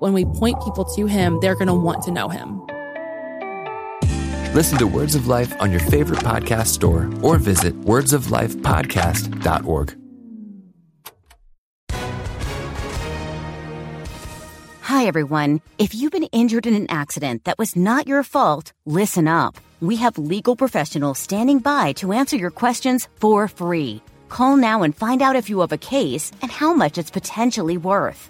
When we point people to him, they're going to want to know him. Listen to Words of Life on your favorite podcast store or visit wordsoflifepodcast.org. Hi, everyone. If you've been injured in an accident that was not your fault, listen up. We have legal professionals standing by to answer your questions for free. Call now and find out if you have a case and how much it's potentially worth.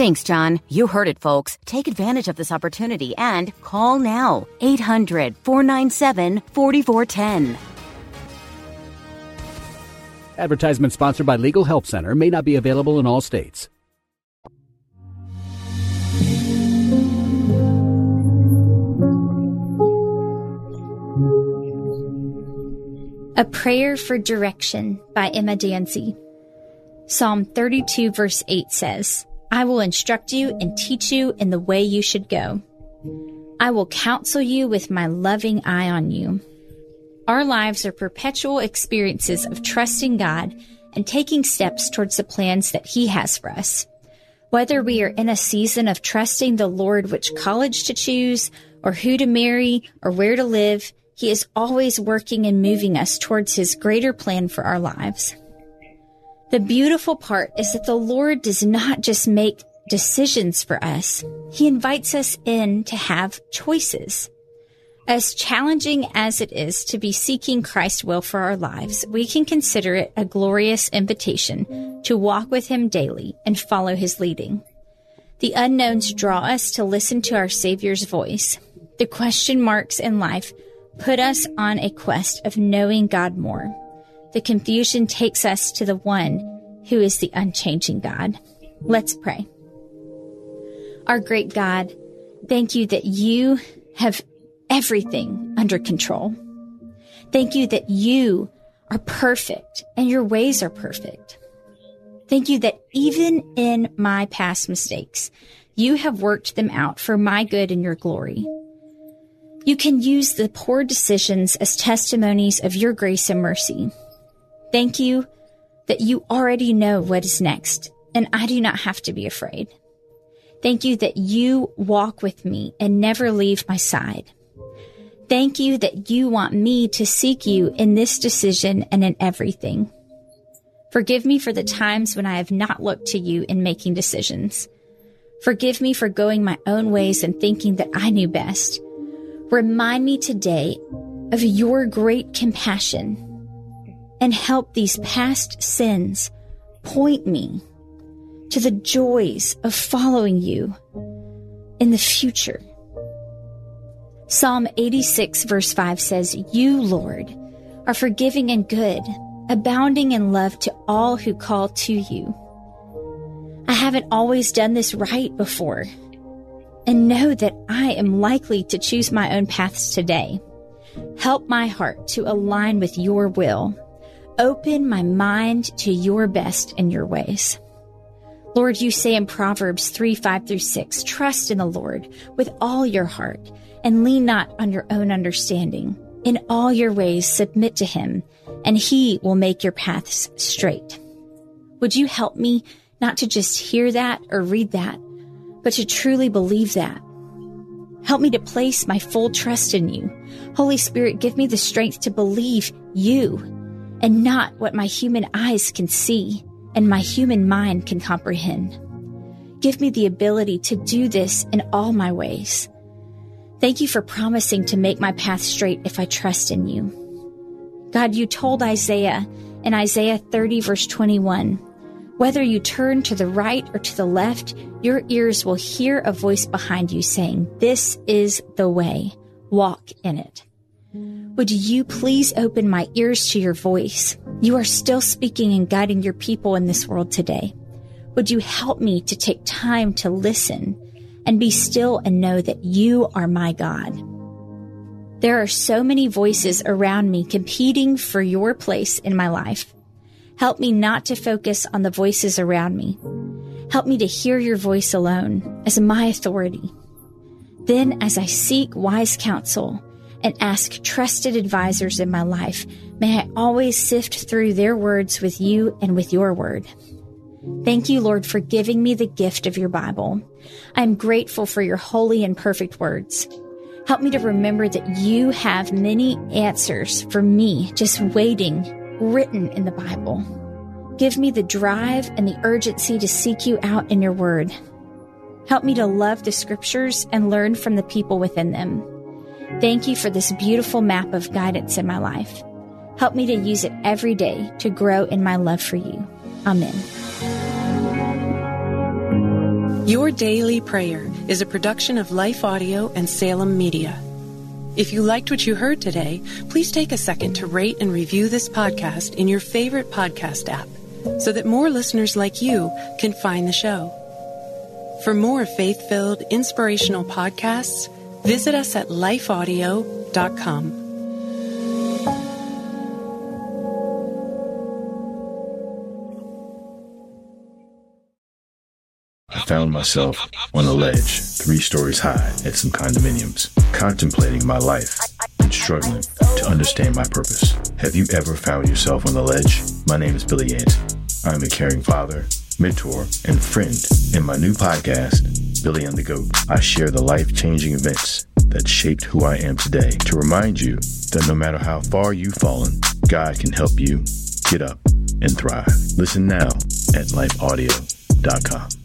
Thanks, John. You heard it, folks. Take advantage of this opportunity and call now. 800 497 4410. Advertisement sponsored by Legal Help Center may not be available in all states. A Prayer for Direction by Emma Danzey. Psalm 32 verse 8 says, I will instruct you and teach you in the way you should go. I will counsel you with my loving eye on you. Our lives are perpetual experiences of trusting God and taking steps towards the plans that He has for us. Whether we are in a season of trusting the Lord which college to choose, or who to marry, or where to live, he is always working and moving us towards His greater plan for our lives. The beautiful part is that the Lord does not just make decisions for us. He invites us in to have choices. As challenging as it is to be seeking Christ's will for our lives, we can consider it a glorious invitation to walk with Him daily and follow His leading. The unknowns draw us to listen to our Savior's voice. The question marks in life put us on a quest of knowing God more. The confusion takes us to the one who is the unchanging God. Let's pray. Our great God, thank you that you have everything under control. Thank you that you are perfect and your ways are perfect. Thank you that even in my past mistakes, you have worked them out for my good and your glory. You can use the poor decisions as testimonies of your grace and mercy. Thank you that you already know what is next, and I do not have to be afraid. Thank you that you walk with me and never leave my side. Thank you that you want me to seek you in this decision and in everything. Forgive me for the times when I have not looked to you in making decisions. Forgive me for going my own ways and thinking that I knew best. Remind me today of your great compassion and help these past sins point me to the joys of following you in the future. Psalm 86, verse 5 says, You, Lord, are forgiving and good, abounding in love to all who call to you. I haven't always done this right before, and know that I am likely to choose my own paths today. Help my heart to align with your will. Open my mind to your best and your ways. Lord, you say in Proverbs 3 5 through 6, trust in the Lord with all your heart and lean not on your own understanding. In all your ways, submit to him, and he will make your paths straight. Would you help me not to just hear that or read that, but to truly believe that? Help me to place my full trust in you. Holy Spirit, give me the strength to believe you and not what my human eyes can see and my human mind can comprehend. Give me the ability to do this in all my ways. Thank you for promising to make my path straight if I trust in you. God, you told Isaiah in Isaiah 30, verse 21 whether you turn to the right or to the left, your ears will hear a voice behind you saying, This is the way. Walk in it. Would you please open my ears to your voice? You are still speaking and guiding your people in this world today. Would you help me to take time to listen and be still and know that you are my God? There are so many voices around me competing for your place in my life. Help me not to focus on the voices around me. Help me to hear your voice alone as my authority. Then, as I seek wise counsel and ask trusted advisors in my life, may I always sift through their words with you and with your word. Thank you, Lord, for giving me the gift of your Bible. I am grateful for your holy and perfect words. Help me to remember that you have many answers for me just waiting written in the Bible. Give me the drive and the urgency to seek you out in your word. Help me to love the scriptures and learn from the people within them. Thank you for this beautiful map of guidance in my life. Help me to use it every day to grow in my love for you. Amen. Your Daily Prayer is a production of Life Audio and Salem Media. If you liked what you heard today, please take a second to rate and review this podcast in your favorite podcast app so that more listeners like you can find the show. For more faith filled, inspirational podcasts, visit us at lifeaudio.com. I found myself on a ledge, three stories high, at some condominiums, contemplating my life and struggling to understand my purpose. Have you ever found yourself on the ledge? My name is Billy Yant. I am a caring father, mentor, and friend. In my new podcast, Billy and the Goat, I share the life changing events that shaped who I am today to remind you that no matter how far you've fallen, God can help you get up and thrive. Listen now at lifeaudio.com.